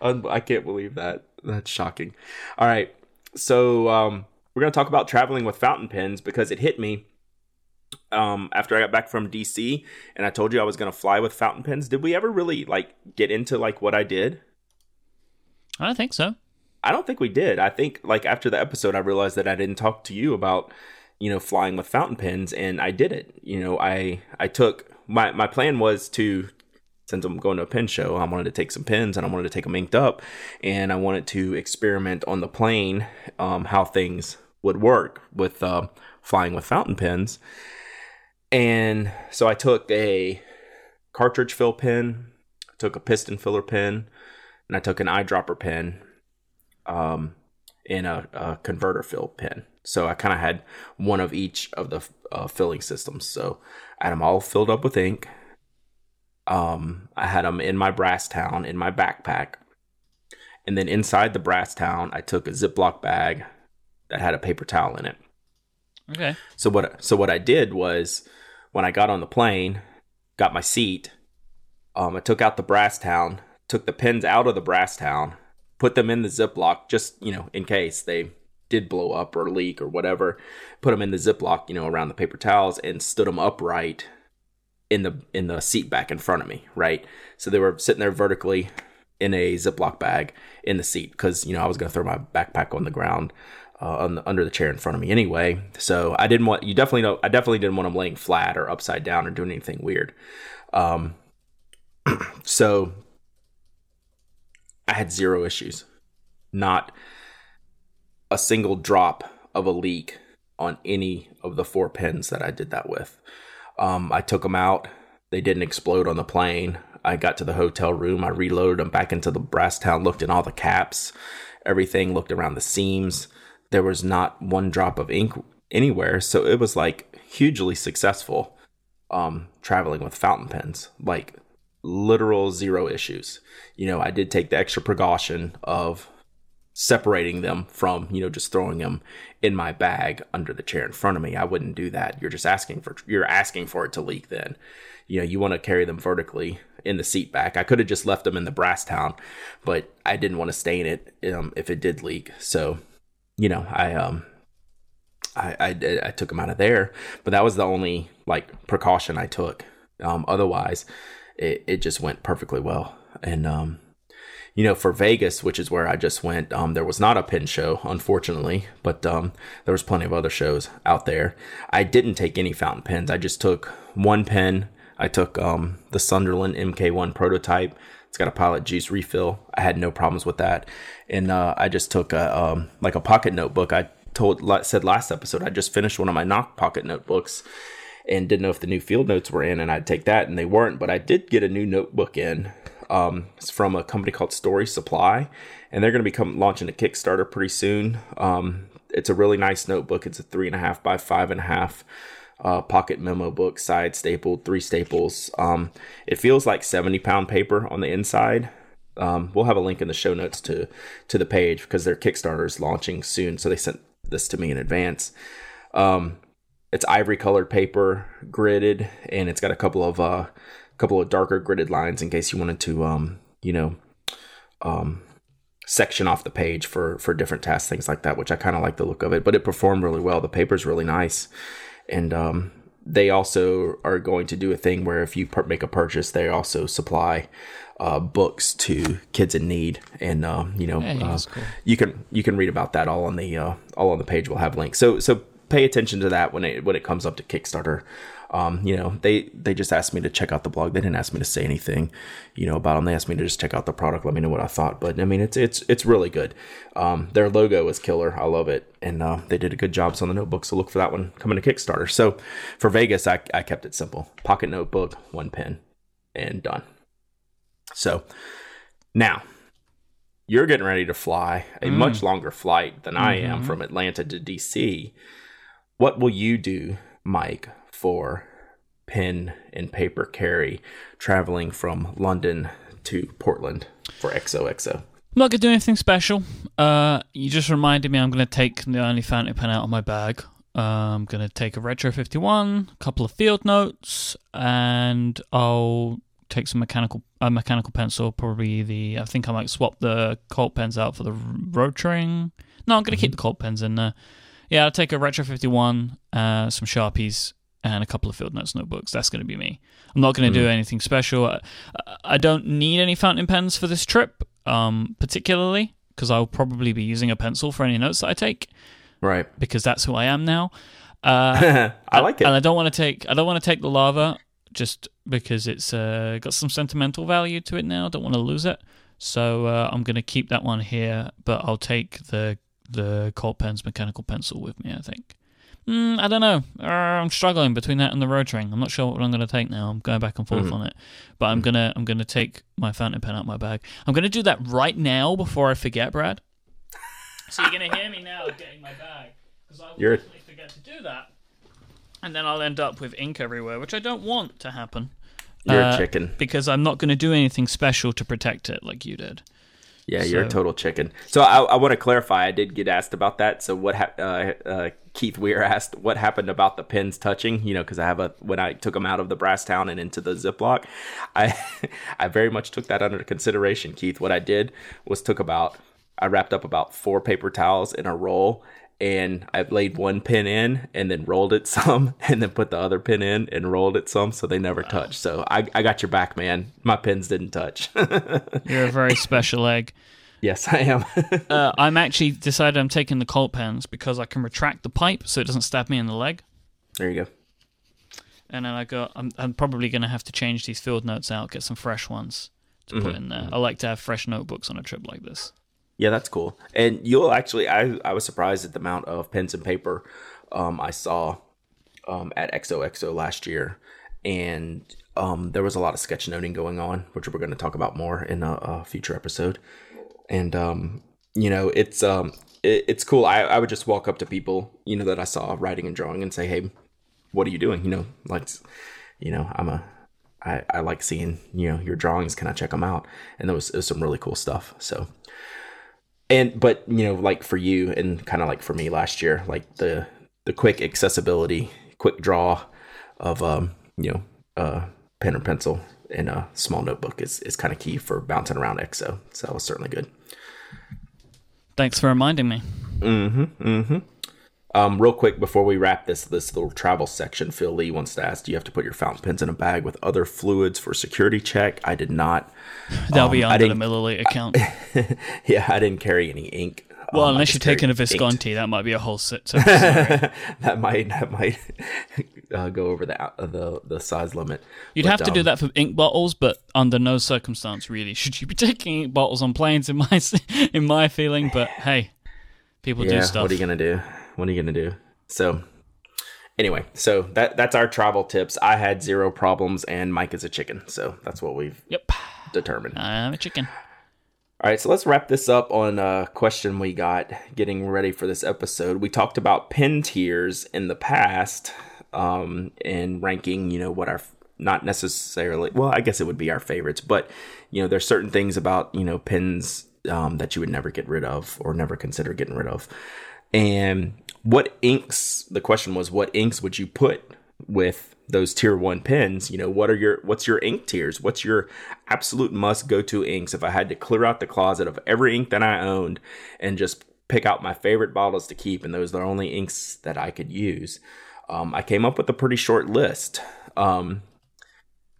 I can't believe that. That's shocking. All right, so um, we're going to talk about traveling with fountain pens because it hit me um, after I got back from DC and I told you I was going to fly with fountain pens. Did we ever really like get into like what I did? I don't think so. I don't think we did. I think like after the episode, I realized that I didn't talk to you about you know flying with fountain pens, and I did it. You know, I I took my my plan was to since I'm going to a pen show, I wanted to take some pens and I wanted to take them inked up, and I wanted to experiment on the plane um, how things would work with uh, flying with fountain pens. And so I took a cartridge fill pen, took a piston filler pen, and I took an eyedropper pen um, and a, a converter fill pen. So I kind of had one of each of the uh, filling systems. So I had them all filled up with ink. Um, I had them in my Brasstown in my backpack, and then inside the Brasstown, I took a Ziploc bag that had a paper towel in it. Okay. So what so what I did was when I got on the plane, got my seat, um, I took out the Brasstown, took the pins out of the Brasstown, put them in the Ziploc just you know in case they did blow up or leak or whatever. Put them in the Ziploc, you know, around the paper towels and stood them upright in the in the seat back in front of me, right? So they were sitting there vertically in a Ziploc bag in the seat because you know I was going to throw my backpack on the ground uh, on the, under the chair in front of me anyway. So I didn't want you definitely know I definitely didn't want them laying flat or upside down or doing anything weird. Um, so I had zero issues, not a single drop of a leak on any of the four pins that I did that with. Um, I took them out. They didn't explode on the plane. I got to the hotel room. I reloaded them back into the Brasstown, looked in all the caps, everything, looked around the seams. There was not one drop of ink anywhere. So it was like hugely successful um, traveling with fountain pens, like literal zero issues. You know, I did take the extra precaution of separating them from you know just throwing them in my bag under the chair in front of me i wouldn't do that you're just asking for you're asking for it to leak then you know you want to carry them vertically in the seat back i could have just left them in the Brasstown but i didn't want to stain it um, if it did leak so you know i um I, I i took them out of there but that was the only like precaution i took um otherwise it, it just went perfectly well and um you know, for Vegas, which is where I just went, um, there was not a pin show, unfortunately, but um, there was plenty of other shows out there. I didn't take any fountain pens. I just took one pen. I took um, the Sunderland MK1 prototype. It's got a pilot juice refill. I had no problems with that, and uh, I just took a um, like a pocket notebook. I told said last episode I just finished one of my Nock pocket notebooks and didn't know if the new field notes were in, and I'd take that, and they weren't. But I did get a new notebook in um, it's from a company called Story Supply, and they're going to be come launching a Kickstarter pretty soon. Um, it's a really nice notebook. It's a three and a half by five and a half uh, pocket memo book, side stapled, three staples. Um, it feels like seventy pound paper on the inside. Um, we'll have a link in the show notes to to the page because their Kickstarter is launching soon. So they sent this to me in advance. Um, it's ivory colored paper, gridded, and it's got a couple of uh, couple of darker gridded lines in case you wanted to, um, you know, um, section off the page for for different tasks, things like that. Which I kind of like the look of it, but it performed really well. The paper's really nice, and um, they also are going to do a thing where if you per- make a purchase, they also supply uh, books to kids in need, and uh, you know, Hey, uh, cool. you can you can read about that all on the uh, all on the page. We'll have links. So so pay attention to that when it when it comes up to Kickstarter. Um, you know, they they just asked me to check out the blog. They didn't ask me to say anything, you know, about them. They asked me to just check out the product, let me know what I thought. But I mean, it's it's it's really good. Um, their logo is killer. I love it, and uh, they did a good job on the notebook. So look for that one coming to Kickstarter. So for Vegas, I I kept it simple: pocket notebook, one pen, and done. So now you're getting ready to fly a much longer flight than I am from Atlanta to DC. What will you do, Mike, for pen and paper carry traveling from London to Portland for XOXO? I'm not gonna do anything special. Uh, you just reminded me I'm gonna take the only fountain pen out of my bag. Uh, I'm gonna take a Retro 51, a couple of field notes, and I'll take some mechanical a mechanical pencil. Probably the I think I might swap the Cult Pens out for the Rotring. No, I'm gonna keep the Cult Pens in there. Yeah, I'll take a Retro 51, uh, some Sharpies, and a couple of field notes notebooks. That's going to be me. I'm not going to do anything special. I, I don't need any fountain pens for this trip, um, particularly because I'll probably be using a pencil for any notes that I take Right. because that's who I am now. Uh, I like it, and. I don't want to take I don't want to take the lava just because it's uh, got some sentimental value to it now. I don't want to lose it, so uh, I'm going to keep that one here. But I'll take the the Cult Pens mechanical pencil with me. I think. Mm, I don't know. Uh, I'm struggling between that and the Rotring. I'm not sure what I'm going to take now. I'm going back and forth Mhm. on it, but I'm gonna I'm gonna take my fountain pen out of my bag. I'm gonna do that right now before I forget, Brad. So you're gonna hear me now getting my bag because I will You're- definitely forget to do that, and then I'll end up with ink everywhere, which I don't want to happen. You're Uh, a chicken. because I'm not going to do anything special to protect it like you did. Yeah, you're a total chicken. So I, I want to clarify. I did get asked about that. So what? uh, uh, Keith Weir asked what happened about the pins touching. You know, because I have a when I took them out of the Brasstown and into the Ziploc, I I very much took that under consideration. Keith, what I did was took about I wrapped up about four paper towels in a roll. And I laid one pin in and then rolled it some and then put the other pin in and rolled it some so they never touched. So I, I got your back, man. My pins didn't touch. You're a very special egg. yes, I am. Uh, I'm actually decided I'm taking the Cult Pens because I can retract the pipe so it doesn't stab me in the leg. there you go. And then I got I'm, I'm probably going to have to change these field notes out, get some fresh ones to put in there. I like to have fresh notebooks on a trip like this. Yeah, that's cool. And you'll actually, I, I was surprised at the amount of pens and paper um, I saw um, at XOXO last year. And um, there was a lot of sketchnoting going on, which we're going to talk about more in a, a future episode. And, um, you know, it's um, it, it's cool. I, I would just walk up to people, you know, that I saw writing and drawing and say, hey, what are you doing? You know, like, you know, I'm a, I, I like seeing, you know, your drawings. Can I check them out? And there was, was some really cool stuff. So, and but you know like for you and kind of like for me last year like the the quick accessibility quick draw of um you know uh pen or pencil in a small notebook is is kind of key for bouncing around exo. So that was certainly good. Thanks for reminding me. Um real quick before we wrap this this little travel section phil lee wants to ask do you have to put your fountain pens in a bag with other fluids for security check i did not That'll be Um, I under the milliliter account. yeah i didn't carry any ink Well, Um, unless you're taking a Visconti, that might be a whole sit. So that might that might uh, go over the uh, the the size limit. You'd But, have to do um, that for ink bottles, but under no circumstance really should you be taking ink bottles on planes. In my in my feeling, but hey, people Yeah, do stuff. what are you gonna do? What are you gonna do? So, anyway, so that that's our travel tips. I had zero problems, and Mike is a chicken, so that's what we've Yep, determined. I'm a chicken. All right, so let's wrap this up on a question we got getting ready for this episode. We talked about pin tiers in the past, um, and ranking. You know what our not necessarily. Well, I guess it would be our favorites, but you know, there's certain things about you know pins um, that you would never get rid of or never consider getting rid of. And what inks? The question was, what inks would you put with those tier one pens? You know, what are your what's your ink tiers? What's your absolute must go to inks? If I had to clear out the closet of every ink that I owned and just pick out my favorite bottles to keep, and those are the only inks that I could use, um, I came up with a pretty short list. Um,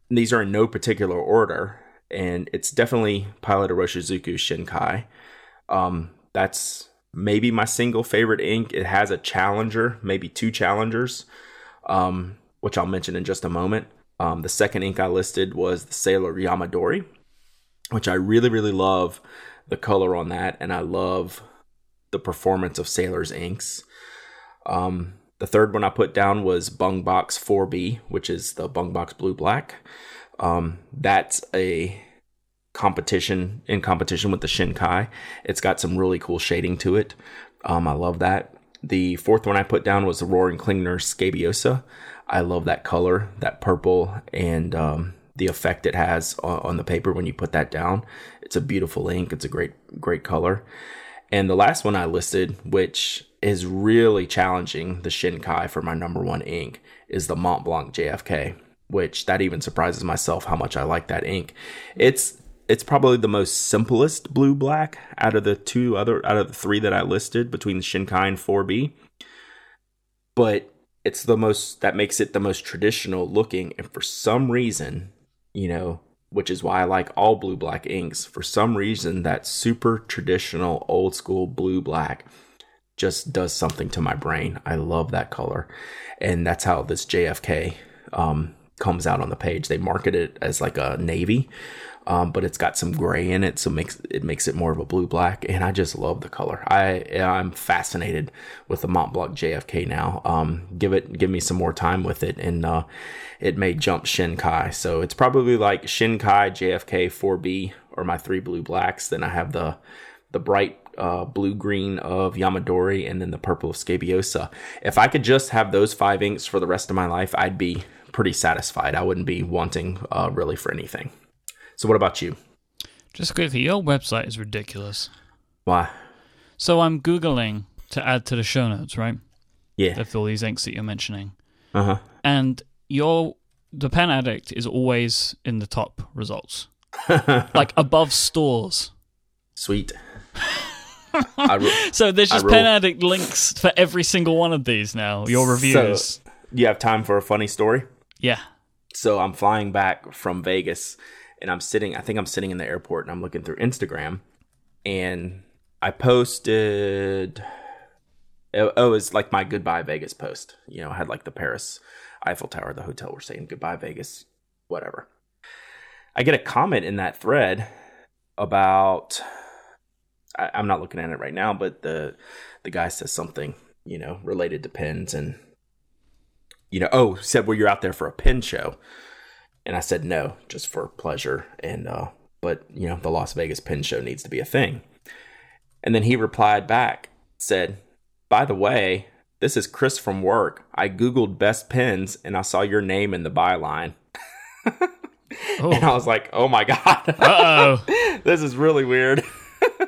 these are in no particular order, and it's definitely Pilot Iroshizuku Shinkai. Um, that's maybe my single favorite ink. It has a challenger, maybe two challengers, um, which I'll mention in just a moment. Um, the second ink I listed was the Sailor Yamadori, which I really, really love the color on that, and I love the performance of Sailor's inks. Um, the third one I put down was Bung Box 4B, which is the Bung Box Blue Black. Um, that's a competition in competition with the Shinkai. It's got some really cool shading to it. Um, I love that. The fourth one I put down was the Rohrer & Klingner Scabiosa. I love that color, that purple, and um, the effect it has on, on the paper when you put that down. It's a beautiful ink. It's a great, great color. And the last one I listed, which is really challenging the Shinkai for my number one ink, is the Montblanc JFK, which that even surprises myself how much I like that ink. It's it's probably the most simplest blue black out of the two other out of the three that I listed between the Shinkai and 4B. But it's the most that makes it the most traditional looking and for some reason, you know, which is why I like all blue black inks. For some reason, that super traditional old school blue black just does something to my brain. I love that color. And that's how this JFK um, comes out on the page. They market it as like a navy. Um, but it's got some gray in it, so makes it makes it more of a blue black. And I just love the color. I I'm fascinated with the Montblanc JFK now. Um, give it give me some more time with it, and uh, it may jump Shinkai. So it's probably like Shinkai JFK 4B or my three blue blacks. Then I have the the bright uh, blue green of Yamadori and then the purple of Scabiosa. If I could just have those five inks for the rest of my life, I'd be pretty satisfied. I wouldn't be wanting uh, really for anything. So, what about you? Just quickly, your website is ridiculous. Why? So I'm googling to add to the show notes, right? Yeah. Of all these inks that you're mentioning, Uh huh. and your the Pen Addict is always in the top results, like above stores. Sweet. Ru- So there's just. Pen Addict links for every single one of these now. Your reviews, So, you have time for a funny story? yeah. So I'm flying back from Vegas and I'm sitting, I think I'm sitting in the airport and I'm looking through Instagram and I posted, oh, it's like my goodbye Vegas post. You know, I had like the Paris Eiffel Tower, the hotel we're saying goodbye Vegas, whatever. I get a comment in that thread about, I, I'm not looking at it right now, but the, the guy says something, you know, related to pins and you know, oh, said, well, you're out there for a pin show. And I said, no, just for pleasure. And, uh, but, you know, the Las Vegas pin show needs to be a thing. And then he replied back, said, by the way, this is Chris from work. I Googled best pins and I saw your name in the byline. Oh, And I was like, oh my God, uh oh, this is really weird.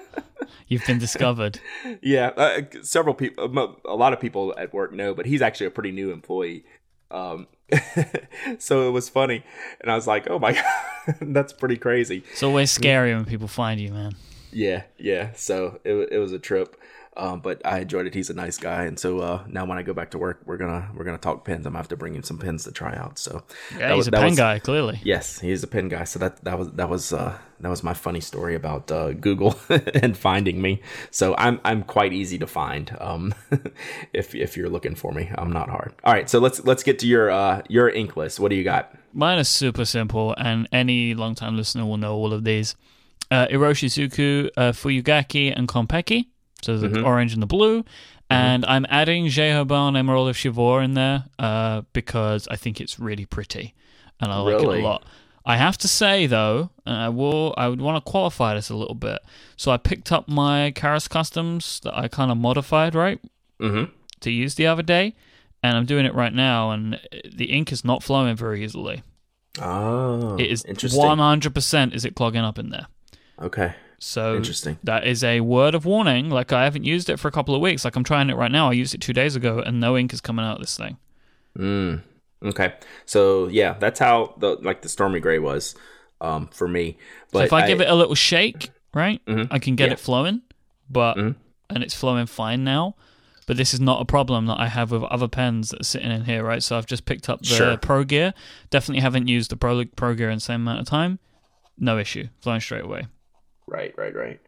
you've been discovered. yeah, uh, several people, a lot of people at work know, but he's actually a pretty new employee. Um, so it was funny, and I was like, "Oh my god, that's pretty crazy." It's always scary when people find you, man. Yeah, yeah. So it it was a trip, um, but I enjoyed it. He's a nice guy, and so uh, now when I go back to work, we're gonna we're gonna talk pins. I'm gonna have to bring him some pins to try out. So Yeah, that he's was- a pen was- guy, clearly. Yes, he's a pin guy. So that that was that was uh, that was my funny story about uh, Google and finding me. So I'm I'm quite easy to find. Um, if if you're looking for me, I'm not hard. All right, so let's let's get to your uh your ink list. What do you got? Mine is super simple, and any long-time listener will know all of these. Uh, Iroshizuku, uh, Fuyugaki, and Konpeki. So the Mhm. orange and the blue. And I'm adding J. Herbin Emerald of Chivor in there uh, because I think it's really pretty, and I like it a lot. I have to say though, and I will, I would want to qualify this a little bit. So I picked up my Karas Customs that I kind of modified, right? Mm-hmm. to use the other day, and I'm doing it right now, and the ink is not flowing very easily. Oh, It is interesting. 100% is it clogging up in there. Okay, So interesting. that is a word of warning. Like I haven't used it for a couple of weeks. Like I'm trying it right now. I used it two days ago, and no ink is coming out of this thing. Mm. Okay, so yeah, that's how the like the stormy gray was um for me. But so if I, give it a little shake, right, Mhm. I can get Yeah. it flowing, but Mhm. and it's flowing fine now. But this is not a problem that I have with other pens that are sitting in here, right? So I've just picked up the Sure. Pro Gear. Definitely haven't used the Pro Pro Gear in the same amount of time. No issue, flowing straight away. Right, right, right.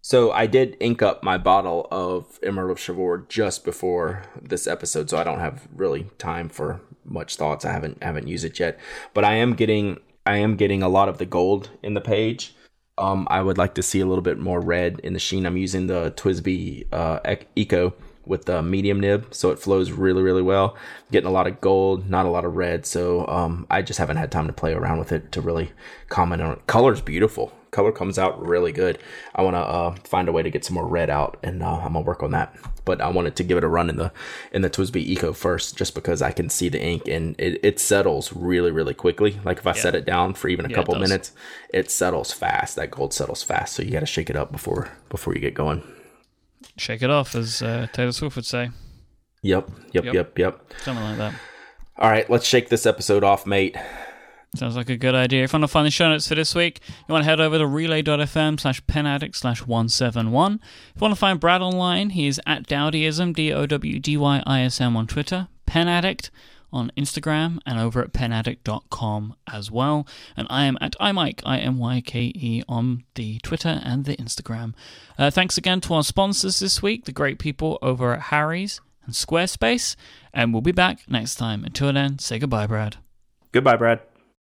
So I did ink up my bottle of Emerald of Chivor just before this episode, so I don't have really time for much thoughts. I haven't haven't used it yet, but I am getting I am getting a lot of the gold in the page. Um, I would like to see a little bit more red in the sheen. I'm using the TWSBI uh, Eco with the medium nib, so it flows really, really well. Getting a lot of gold, not a lot of red. So um, I just haven't had time to play around with it to really comment on it. Color's beautiful. Color comes out really good. I want to uh, find a way to get some more red out, and uh, I'm gonna work on that. But I wanted to give it a run in the in the TWSBI Eco first, just because I can see the ink and it, it settles really, really quickly. Like if I set it down for even a Yeah, couple does. minutes, it settles fast. That gold settles fast, so you got to shake it up before before you get going. Shake it off, as uh, Taylor Swift would say, Yep, yep, Yep. yep, yep. something like that. All right, let's shake this episode off, mate. Sounds like a good idea. If you want to find the show notes for this week, you want to head over to relay.fm slash penaddict slash 171. If you want to find Brad online, he is at Dowdyism, D O W D Y I S M on Twitter, Penaddict on Instagram, and over at penaddict.com as well. And I am at imyke, I M Y K E, on the Twitter and the Instagram. Uh, thanks again to our sponsors this week, the great people over at Harry's and Squarespace. And we'll be back next time. Until then, say goodbye, Brad. Goodbye, Brad.